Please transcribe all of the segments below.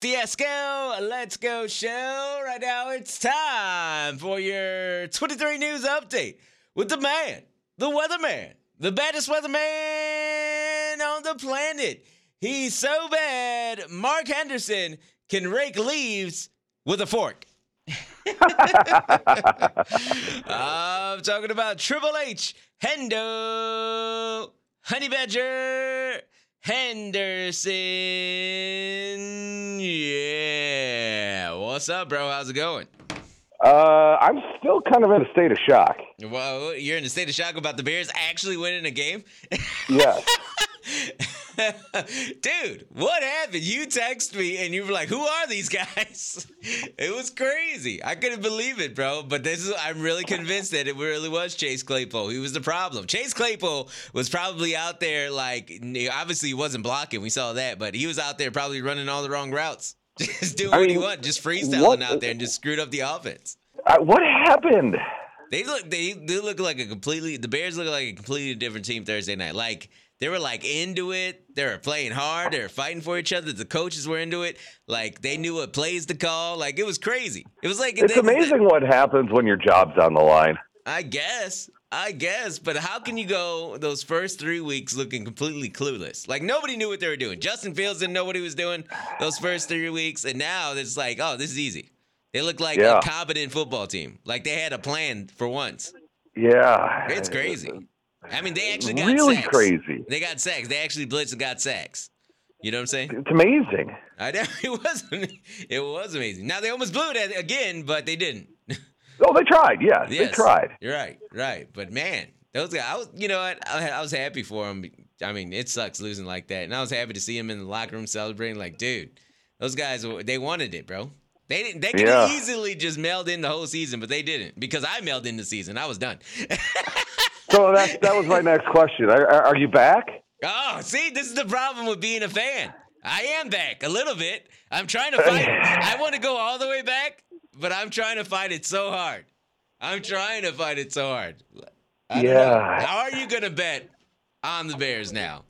Fiasco, let's go show. Right now, it's time for your 23 news update with the man, the weatherman, the baddest weatherman on the planet. He's so bad, Mark Henderson can rake leaves with a fork. I'm talking about Triple H, Hendo, Honey Badger, Henderson. What's up, bro? How's it going? Uh, I'm still kind of in a state of shock. Well, you're in a state of shock about the Bears actually winning a game? Yes. Dude, what happened? You text me and you were like, "Who are these guys?" It was crazy. I couldn't believe it, bro. But this is I'm really convinced that it really was Chase Claypool. He was the problem. Chase Claypool was probably out there like obviously he wasn't blocking. We saw that, but he was out there probably running all the wrong routes. Just I what he mean, wanted, just freestyling what- out there and just screwed up the offense. uh, what happened? They look they they look like a completely the Bears look like a completely different team Thursday night. Like they were like into it. They were playing hard. They were fighting for each other. The coaches were into it. Like they knew what plays to call. Like it was crazy. It was like It's they- amazing what happens when your job's on the line. I guess. I guess. But how can you go those first three weeks looking completely clueless? Like nobody knew what they were doing. Justin Fields didn't know what he was doing those first three weeks, and now it's like, oh, this is easy. They look like Yeah. a competent football team. Like they had a plan for once. Yeah. It's crazy. I mean, they actually got really sacks. crazy. They got sacks. They actually blitzed and got sacks. You know what I'm saying? It's amazing. I know it was. It was amazing. Now they almost blew it again, but they didn't. Oh, they tried. Yeah, Yes. they tried. You're right, right. But man, those guys. I was, you know what? I, I was happy for them. I mean, it sucks losing like that, and I was happy to see them in the locker room celebrating. Like, dude, those guys, they wanted it, bro. They didn't. They could Yeah. easily just mailed in the whole season, but they didn't because I mailed in the season. I was done. So that that was my next question. Are are you back? Oh, see, this is the problem with being a fan. I am back a little bit. I'm trying to fight. I want to go all the way back, but I'm trying to fight it so hard. I'm trying to fight it so hard. I know. Yeah. How are you gonna bet on the Bears now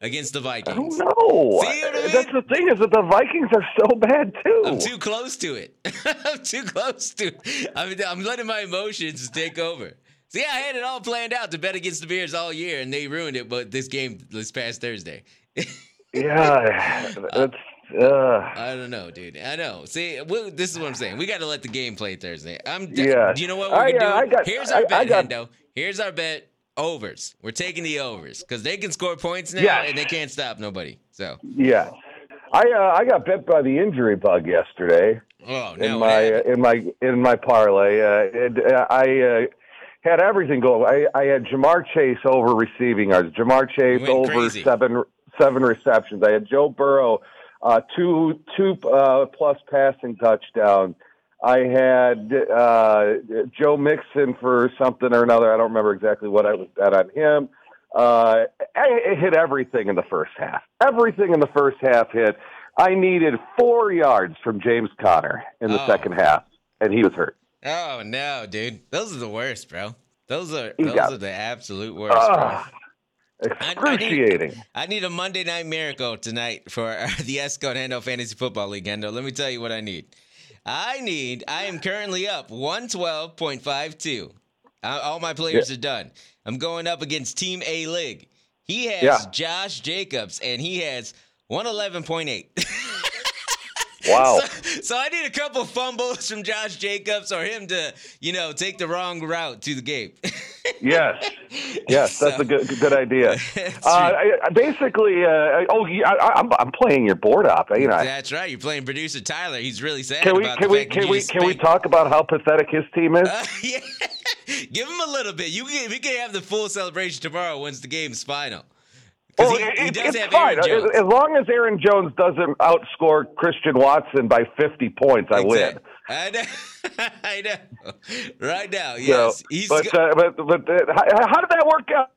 against the Vikings? I don't know. See what I mean? That's the thing is that the Vikings are so bad too. I'm too close to it. I'm too close to it. I'm, I'm letting my emotions take over. See, I had it all planned out to bet against the Bears all year, and they ruined it. But this game this past Thursday. yeah, uh, that's. Uh, I don't know, dude. I know. See, well, this is what I'm saying. We got to let the game play Thursday. I'm. Yeah. Do you know what we're I, gonna uh, do? I got- Here's our I bet, got- Hendo. Here's our bet. Overs. We're taking the overs because they can score points now, Yes. and they can't stop nobody. So, yeah, I uh, I got bit by the injury bug yesterday. oh in my uh, in my in my parlay. Uh, it, uh, I uh, had everything go. I, I had Ja'Marr Chase over receiving yards. Ja'Marr Chase over crazy. seven seven receptions. I had Joe Burrow uh, two two uh, plus passing touchdowns. I had uh, Joe Mixon for something or another. I don't remember exactly what I was bet on him. Uh, I, hit everything in the first half. Everything in the first half hit. I needed four yards from James Conner in the Oh. second half, and he was hurt. Oh no, dude. Those are the worst, bro. Those are those got- are the absolute worst, bro. Excruciating. I need a Monday night miracle tonight for the Esko Hendo Fantasy Football League, Hendo. Let me tell you what I need. I need, I am currently up 112.52. Uh, All my players are done. I'm going up against Team A League. He has Yeah. Josh Jacobs, and he has 111.8. Wow. So, so I need a couple fumbles from Josh Jacobs or him to, you know, take the wrong route to the game. yes, yes, that's So- a good good idea. Uh. I, I basically, uh, oh, I, I'm I'm playing your board up. You know, That's right. You're playing producer Tyler. He's really sad can we can we can we can we talk about how pathetic his team is? Uh, yeah. Give him a little bit. You can, we can have the full celebration tomorrow once the game's final. 'Cause Oh, he, he it- does it's fine. As long as Aaron Jones doesn't outscore Christian Watson by 50 points, I win. I know. I know. Right now, So, yes. He's but, go- uh, but but uh, how, how did that work out?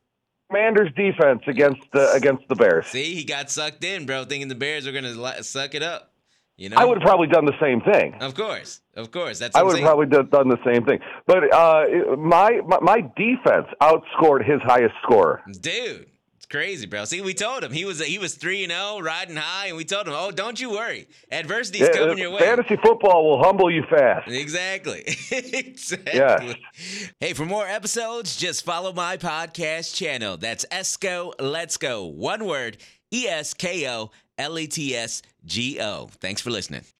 Commanders defense against the against the Bears. see, he got sucked in, bro, thinking the Bears were gonna suck it up. You know, I would have probably done the same thing. Of course, of course. That's I would have probably done, the same thing. But uh, my, my my defense outscored his highest scorer. Dude, crazy, bro. See, we told him he was he was three and zero, riding high, and we told him, "Oh, don't you worry, adversity's Yeah, coming uh, your way." Fantasy football will humble you fast. Exactly. exactly. Yes. Hey, for more episodes, just follow my podcast channel. That's Esko Let's Go. One word E S K O L E T S G O. Thanks for listening.